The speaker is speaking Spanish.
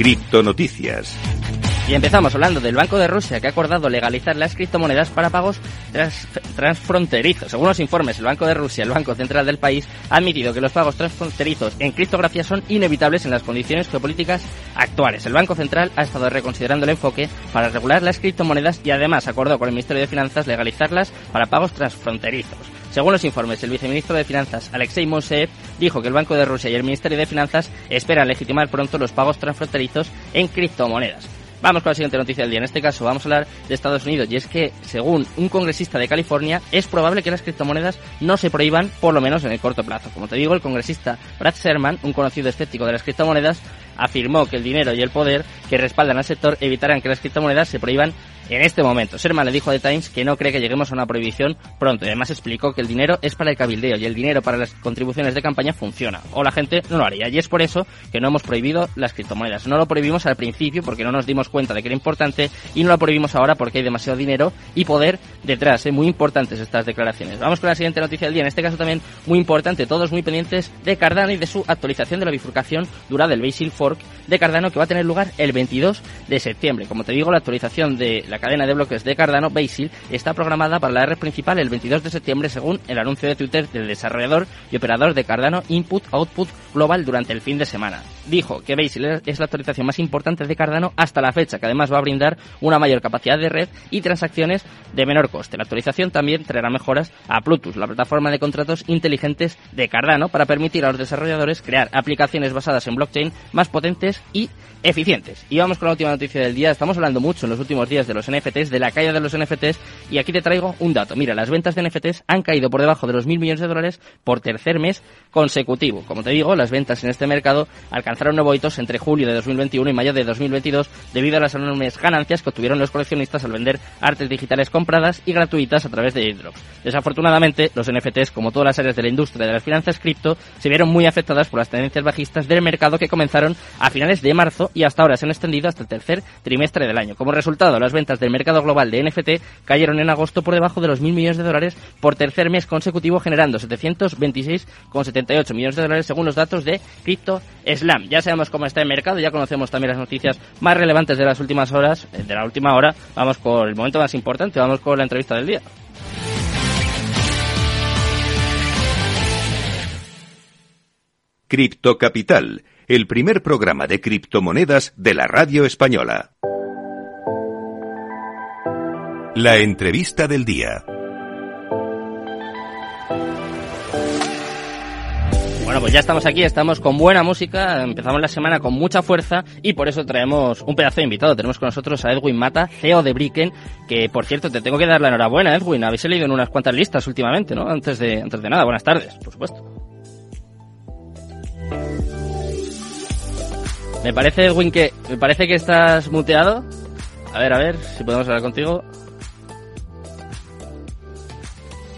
Criptonoticias. Y empezamos hablando del Banco de Rusia que ha acordado legalizar las criptomonedas para pagos transfronterizos. Según los informes, el Banco de Rusia, el Banco Central del país, ha admitido que los pagos transfronterizos en criptografía son inevitables en las condiciones geopolíticas actuales. El Banco Central ha estado reconsiderando el enfoque para regular las criptomonedas y además acordó con el Ministerio de Finanzas legalizarlas para pagos transfronterizos. Según los informes, el viceministro de Finanzas, Alexei Moseev, dijo que el Banco de Rusia y el Ministerio de Finanzas esperan legitimar pronto los pagos transfronterizos en criptomonedas. Vamos con la siguiente noticia del día. En este caso vamos a hablar de Estados Unidos y es que, según un congresista de California, es probable que las criptomonedas no se prohíban, por lo menos en el corto plazo. Como te digo, el congresista Brad Sherman, un conocido escéptico de las criptomonedas, afirmó que el dinero y el poder que respaldan al sector evitarán que las criptomonedas se prohíban en este momento. Sherman le dijo a The Times que no cree que lleguemos a una prohibición pronto y además explicó que el dinero es para el cabildeo y el dinero para las contribuciones de campaña funciona o la gente no lo haría y es por eso que no hemos prohibido las criptomonedas. No lo prohibimos al principio porque no nos dimos cuenta de que era importante y no lo prohibimos ahora porque hay demasiado dinero y poder detrás. ¿eh? Muy importantes estas declaraciones. Vamos con la siguiente noticia del día. En este caso también muy importante, todos muy pendientes de Cardano y de su actualización de la bifurcación durada del Basil Fork de Cardano que va a tener lugar el 22 de septiembre. Como te digo, la actualización de la cadena de bloques de Cardano, Basil, está programada para la red principal el 22 de septiembre según el anuncio de Twitter del desarrollador y operador de Cardano Input Output Global durante el fin de semana. Dijo que Basil es la actualización más importante de Cardano hasta la fecha, que además va a brindar una mayor capacidad de red y transacciones de menor coste. La actualización también traerá mejoras a Plutus, la plataforma de contratos inteligentes de Cardano, para permitir a los desarrolladores crear aplicaciones basadas en blockchain más potentes y eficientes. Y vamos con la última noticia del día. Estamos hablando mucho en los últimos días de los NFTs, de la caída de los NFTs, y aquí te traigo un dato. Mira, las ventas de NFTs han caído por debajo de los mil millones de dólares por tercer mes consecutivo. Como te digo, las ventas en este mercado alcanzaron nuevo hitos entre julio de 2021 y mayo de 2022 debido a las enormes ganancias que obtuvieron los coleccionistas al vender artes digitales compradas y gratuitas a través de airdrops. Desafortunadamente, los NFTs, como todas las áreas de la industria de las finanzas cripto, se vieron muy afectadas por las tendencias bajistas del mercado que comenzaron a finales de marzo y hasta ahora se han extendido hasta el tercer trimestre del año. Como resultado, las ventas del mercado global de NFT cayeron en agosto por debajo de los mil millones de dólares por tercer mes consecutivo, generando 726,78 millones de dólares según los datos de Crypto Slam. Ya sabemos cómo está el mercado, ya conocemos también las noticias más relevantes de las últimas horas, eh, de la última hora. Vamos con el momento más importante, vamos con la entrevista del día. Cripto Capital el primer programa de criptomonedas de la radio española. La entrevista del día. Bueno, pues ya estamos aquí, estamos con buena música, empezamos la semana con mucha fuerza y por eso traemos un pedazo de invitado. Tenemos con nosotros a Edwin Mata, CEO de Bricken, que por cierto te tengo que dar la enhorabuena, Edwin. Habéis leído en unas cuantas listas últimamente, ¿no? Antes de, antes de nada, buenas tardes, por supuesto. Me parece, Edwin, que me parece que estás muteado. A ver, a ver, si podemos hablar contigo.